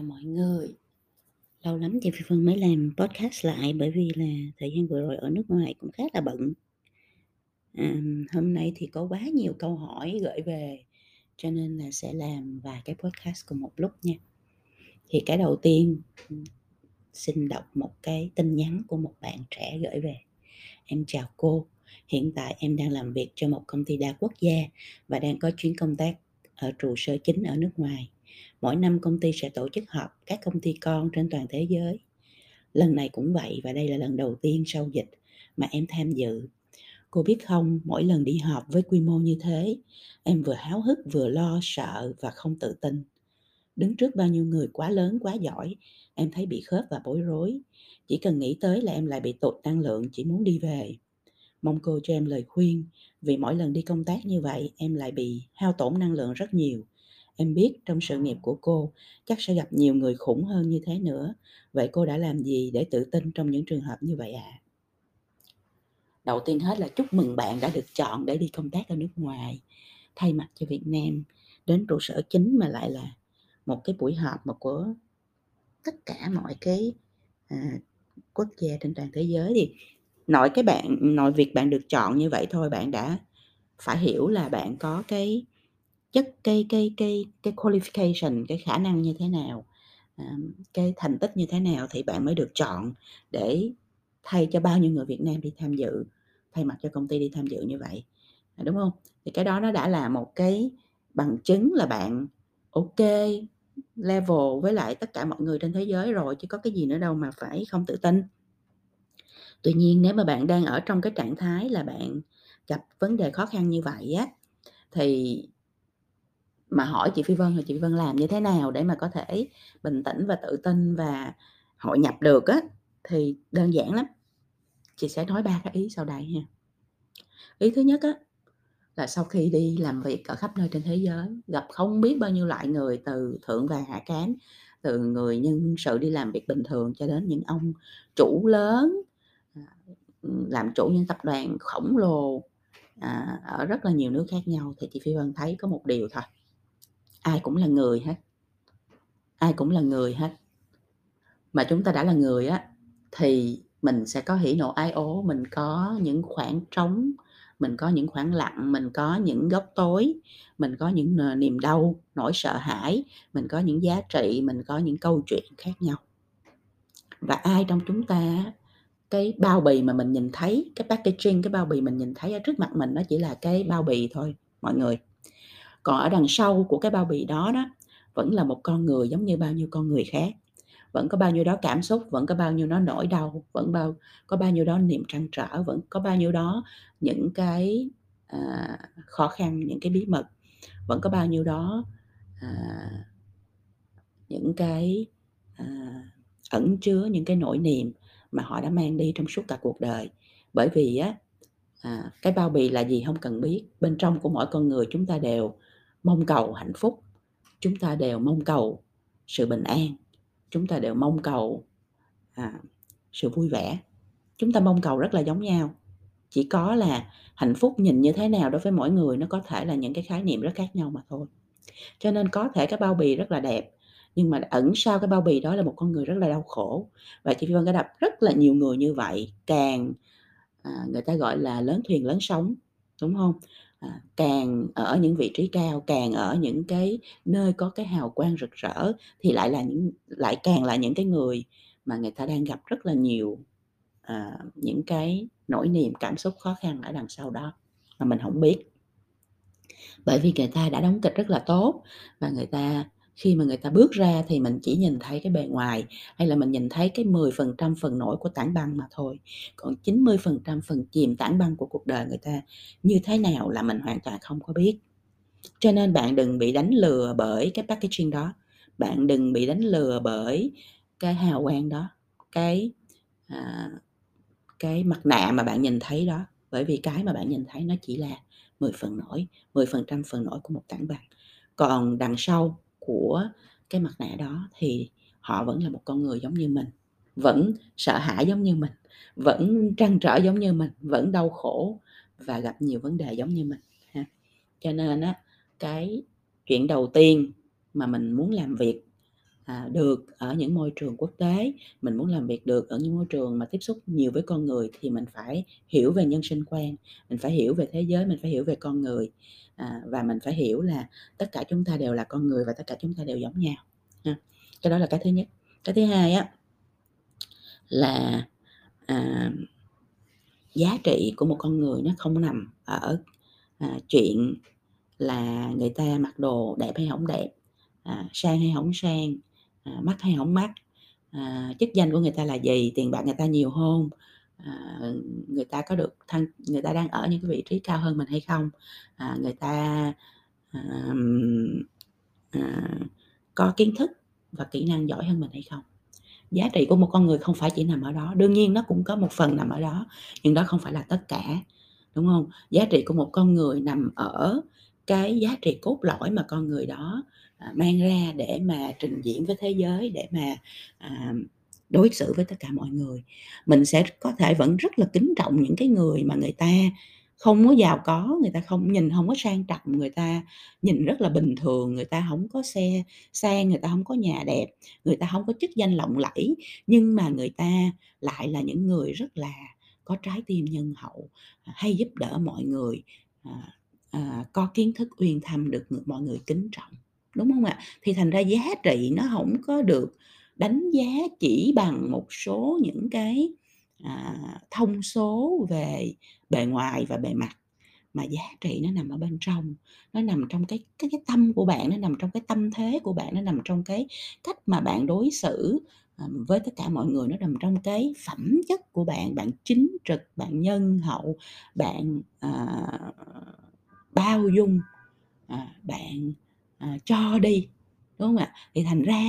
chào mọi người. Lâu lắm chị Phi Vân mới làm podcast lại bởi vì là thời gian vừa rồi ở nước ngoài cũng khá là bận. À, hôm nay thì có quá nhiều câu hỏi gửi về cho nên là sẽ làm vài cái podcast cùng một lúc nha. Thì cái đầu tiên xin đọc một cái tin nhắn của một bạn trẻ gửi về. Em chào cô, hiện tại em đang làm việc cho một công ty đa quốc gia và đang có chuyến công tác ở trụ sở chính ở nước ngoài Mỗi năm công ty sẽ tổ chức họp các công ty con trên toàn thế giới. Lần này cũng vậy và đây là lần đầu tiên sau dịch mà em tham dự. Cô biết không, mỗi lần đi họp với quy mô như thế, em vừa háo hức vừa lo sợ và không tự tin. Đứng trước bao nhiêu người quá lớn quá giỏi, em thấy bị khớp và bối rối. Chỉ cần nghĩ tới là em lại bị tụt năng lượng chỉ muốn đi về. Mong cô cho em lời khuyên, vì mỗi lần đi công tác như vậy em lại bị hao tổn năng lượng rất nhiều Em biết trong sự nghiệp của cô chắc sẽ gặp nhiều người khủng hơn như thế nữa. Vậy cô đã làm gì để tự tin trong những trường hợp như vậy ạ? À? Đầu tiên hết là chúc mừng bạn đã được chọn để đi công tác ở nước ngoài. Thay mặt cho Việt Nam đến trụ sở chính mà lại là một cái buổi họp mà của tất cả mọi cái à, quốc gia trên toàn thế giới thì nội cái bạn nội việc bạn được chọn như vậy thôi bạn đã phải hiểu là bạn có cái chất cái cái cái cái qualification, cái khả năng như thế nào, cái thành tích như thế nào thì bạn mới được chọn để thay cho bao nhiêu người Việt Nam đi tham dự, thay mặt cho công ty đi tham dự như vậy, à, đúng không Thì cái đó nó đã là một cái bằng chứng là bạn ok level với lại tất cả mọi người trên thế giới rồi, chứ có cái gì nữa đâu mà phải không tự tin. Tuy nhiên nếu mà bạn đang ở trong cái trạng thái là bạn gặp vấn đề khó khăn như vậy á, thì mà hỏi chị Phi Vân là chị Phi Vân làm như thế nào để mà có thể bình tĩnh và tự tin và hội nhập được á thì đơn giản lắm. Chị sẽ nói ba cái ý sau đây nha. Ý thứ nhất á là sau khi đi làm việc ở khắp nơi trên thế giới, gặp không biết bao nhiêu loại người từ thượng và hạ cán từ người nhân sự đi làm việc bình thường cho đến những ông chủ lớn à, làm chủ những tập đoàn khổng lồ à, ở rất là nhiều nước khác nhau thì chị Phi Vân thấy có một điều thôi ai cũng là người hết. Ai cũng là người hết. Mà chúng ta đã là người á, thì mình sẽ có hỉ nộ ái ố, mình có những khoảng trống, mình có những khoảng lặng, mình có những góc tối, mình có những niềm đau, nỗi sợ hãi, mình có những giá trị, mình có những câu chuyện khác nhau. Và ai trong chúng ta cái bao bì mà mình nhìn thấy, cái packaging, cái bao bì mình nhìn thấy ở trước mặt mình nó chỉ là cái bao bì thôi, mọi người còn ở đằng sau của cái bao bì đó đó vẫn là một con người giống như bao nhiêu con người khác. Vẫn có bao nhiêu đó cảm xúc vẫn có bao nhiêu đó nỗi đau vẫn bao có bao nhiêu đó niềm trăn trở vẫn có bao nhiêu đó những cái à, khó khăn những cái bí mật. Vẫn có bao nhiêu đó à, những cái à, ẩn chứa những cái nỗi niềm mà họ đã mang đi trong suốt cả cuộc đời. Bởi vì á à, cái bao bì là gì không cần biết. Bên trong của mỗi con người chúng ta đều mong cầu hạnh phúc. Chúng ta đều mong cầu sự bình an. Chúng ta đều mong cầu à, sự vui vẻ. Chúng ta mong cầu rất là giống nhau. Chỉ có là hạnh phúc nhìn như thế nào đối với mỗi người nó có thể là những cái khái niệm rất khác nhau mà thôi. Cho nên có thể cái bao bì rất là đẹp nhưng mà ẩn sau cái bao bì đó là một con người rất là đau khổ. Và chị Phi Vân đã đập rất là nhiều người như vậy càng à, người ta gọi là lớn thuyền lớn sóng đúng không? À, càng ở những vị trí cao càng ở những cái nơi có cái hào quang rực rỡ thì lại là những lại càng là những cái người mà người ta đang gặp rất là nhiều à, những cái nỗi niềm cảm xúc khó khăn ở đằng sau đó mà mình không biết. Bởi vì người ta đã đóng kịch rất là tốt và người ta khi mà người ta bước ra thì mình chỉ nhìn thấy cái bề ngoài hay là mình nhìn thấy cái 10% phần nổi của tảng băng mà thôi. Còn 90% phần chìm tảng băng của cuộc đời người ta như thế nào là mình hoàn toàn không có biết. Cho nên bạn đừng bị đánh lừa bởi cái packaging đó. Bạn đừng bị đánh lừa bởi cái hào quang đó cái à, cái mặt nạ mà bạn nhìn thấy đó. Bởi vì cái mà bạn nhìn thấy nó chỉ là 10 phần nổi 10% phần nổi của một tảng băng. Còn đằng sau của cái mặt nạ đó thì họ vẫn là một con người giống như mình, vẫn sợ hãi giống như mình, vẫn trăn trở giống như mình, vẫn đau khổ và gặp nhiều vấn đề giống như mình, ha. Cho nên á, cái chuyện đầu tiên mà mình muốn làm việc à, được ở những môi trường quốc tế, mình muốn làm việc được ở những môi trường mà tiếp xúc nhiều với con người thì mình phải hiểu về nhân sinh quan, mình phải hiểu về thế giới, mình phải hiểu về con người, à, và mình phải hiểu là tất cả chúng ta đều là con người và tất cả chúng ta đều giống nhau ha. Cái đó là cái thứ nhất. Cái thứ hai á là, à, giá trị của một con người nó không nằm ở, à, chuyện là người ta mặc đồ đẹp hay không đẹp, à, sang hay không sang, à, mắc hay không mắc, à, chức danh của người ta là gì, tiền bạc người ta nhiều hơn à, người ta có được thăng người ta đang ở những cái vị trí cao hơn mình hay không, à, người ta, à, à, có kiến thức và kỹ năng giỏi hơn mình hay không. Giá trị của một con người không phải chỉ nằm ở đó, đương nhiên nó cũng có một phần nằm ở đó, nhưng đó không phải là tất cả, đúng không? Giá trị của một con người nằm ở cái giá trị cốt lõi mà con người đó, à, mang ra để mà trình diễn với thế giới, để mà, à, đối xử với tất cả mọi người. Mình sẽ có thể vẫn rất là kính trọng những cái người mà người ta không có giàu có, người ta không nhìn không có sang trọng, người ta nhìn rất là bình thường, người ta không có xe sang, người ta không có nhà đẹp, người ta không có chức danh lộng lẫy, nhưng mà người ta lại là những người rất là có trái tim nhân hậu, à, hay giúp đỡ mọi người, à, à, có kiến thức uyên thâm được người mọi người kính trọng, đúng không ạ? Thì thành ra giá trị nó không có được đánh giá chỉ bằng một số những cái, à, thông số về bề ngoài và bề mặt, mà giá trị nó nằm ở bên trong, nó nằm trong cái cái cái tâm của bạn, nó nằm trong cái tâm thế của bạn, nó nằm trong cái cách mà bạn đối xử, à, với tất cả mọi người, nó nằm trong cái phẩm chất của bạn, bạn chính trực, bạn nhân hậu, bạn, à, bao dung, à, bạn, à, cho đi, đúng không ạ? Thì thành ra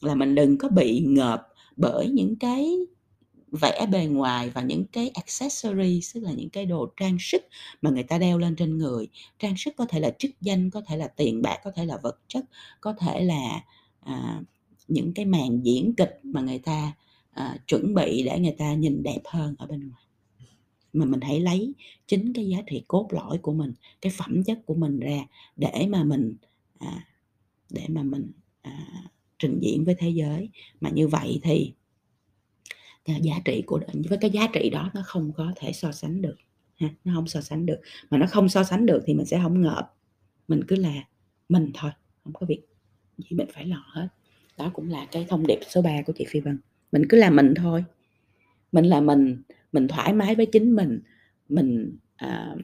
là mình đừng có bị ngợp bởi những cái vẽ bề ngoài và những cái accessory tức là những cái đồ trang sức mà người ta đeo lên trên người. Trang sức có thể là chức danh, có thể là tiền bạc, có thể là vật chất, có thể là, à, những cái màn diễn kịch mà người ta, à, chuẩn bị để người ta nhìn đẹp hơn ở bên ngoài. Mà mình hãy lấy chính cái giá trị cốt lõi của mình, cái phẩm chất của mình ra để mà mình, à, để mà mình, à, trình diễn với thế giới. Mà như vậy thì cái giá trị của với cái giá trị đó nó không có thể so sánh được ha, nó không so sánh được, mà nó không so sánh được thì mình sẽ không ngợp, mình cứ là mình thôi, không có việc gì mình phải lo hết. Đó cũng là cái thông điệp số 3 của chị Phi Vân, mình cứ là mình thôi, mình là mình, mình thoải mái với chính mình, mình, à,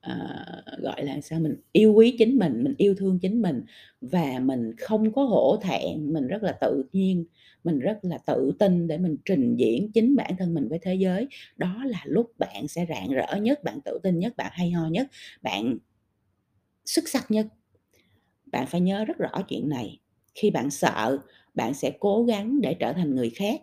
à, gọi là sao, mình yêu quý chính mình, mình yêu thương chính mình và mình không có hổ thẹn, mình rất là tự nhiên, mình rất là tự tin để mình trình diễn chính bản thân mình với thế giới. Đó là lúc bạn sẽ rạng rỡ nhất, bạn tự tin nhất, bạn hay ho nhất, bạn xuất sắc nhất. Bạn phải nhớ rất rõ chuyện này, khi bạn sợ, bạn sẽ cố gắng để trở thành người khác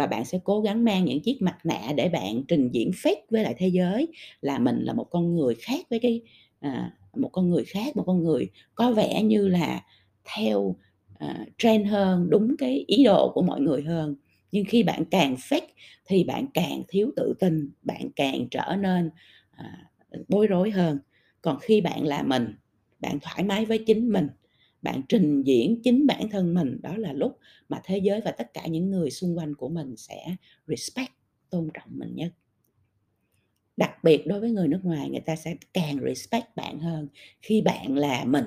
và bạn sẽ cố gắng mang những chiếc mặt nạ để bạn trình diễn fake với lại thế giới là mình là một con người khác với cái, à, một con người khác, một con người có vẻ như là theo, à, trend hơn, đúng cái ý đồ của mọi người hơn. Nhưng khi bạn càng fake thì bạn càng thiếu tự tin, bạn càng trở nên, à, bối rối hơn. Còn khi bạn là mình, bạn thoải mái với chính mình, bạn trình diễn chính bản thân mình, đó là lúc mà thế giới và tất cả những người xung quanh của mình sẽ respect, tôn trọng mình nhất. Đặc biệt đối với người nước ngoài, người ta sẽ càng respect bạn hơn khi bạn là mình,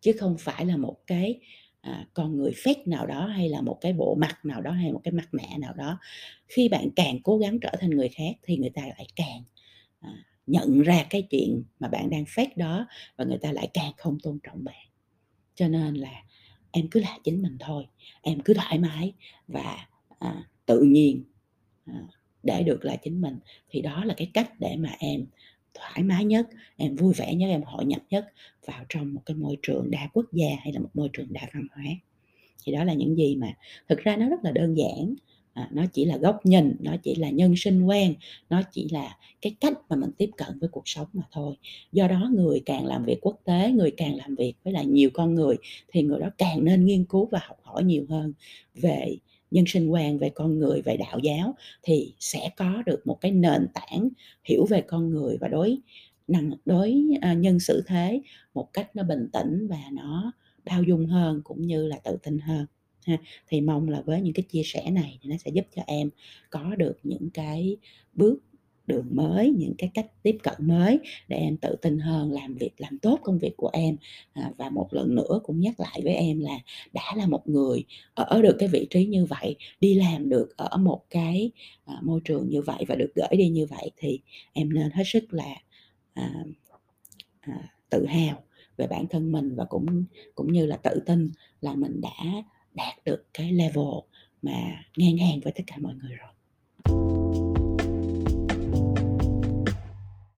chứ không phải là một cái, à, con người fake nào đó, hay là một cái bộ mặt nào đó, hay một cái mặt nạ nào đó. Khi bạn càng cố gắng trở thành người khác thì người ta lại càng, à, nhận ra cái chuyện mà bạn đang fake đó và người ta lại càng không tôn trọng bạn. Cho nên là em cứ là chính mình thôi, em cứ thoải mái và, à, tự nhiên, à, để được là chính mình, thì đó là cái cách để mà em thoải mái nhất, em vui vẻ nhất, em hội nhập nhất vào trong một cái môi trường đa quốc gia hay là một môi trường đa văn hóa. Thì đó là những gì mà thực ra nó rất là đơn giản, à, nó chỉ là góc nhìn, nó chỉ là nhân sinh quan, nó chỉ là cái cách mà mình tiếp cận với cuộc sống mà thôi. Do đó người càng làm việc quốc tế, người càng làm việc với lại nhiều con người thì người đó càng nên nghiên cứu và học hỏi nhiều hơn về nhân sinh quan, về con người, về đạo giáo thì sẽ có được một cái nền tảng hiểu về con người và đối năng đối, à, nhân xử thế một cách nó bình tĩnh và nó bao dung hơn cũng như là tự tin hơn ha. Thì mong là với những cái chia sẻ này thì nó sẽ giúp cho em có được những cái bước đường mới, những cái cách tiếp cận mới để em tự tin hơn làm việc làm tốt công việc của em. À, và một lần nữa cũng nhắc lại với em là đã là một người ở được cái vị trí như vậy, đi làm được ở một cái, à, môi trường như vậy và được gửi đi như vậy thì em nên hết sức là, à, à, tự hào về bản thân mình và cũng cũng như là tự tin là mình đã đạt được cái level mà ngang hàng với tất cả mọi người rồi.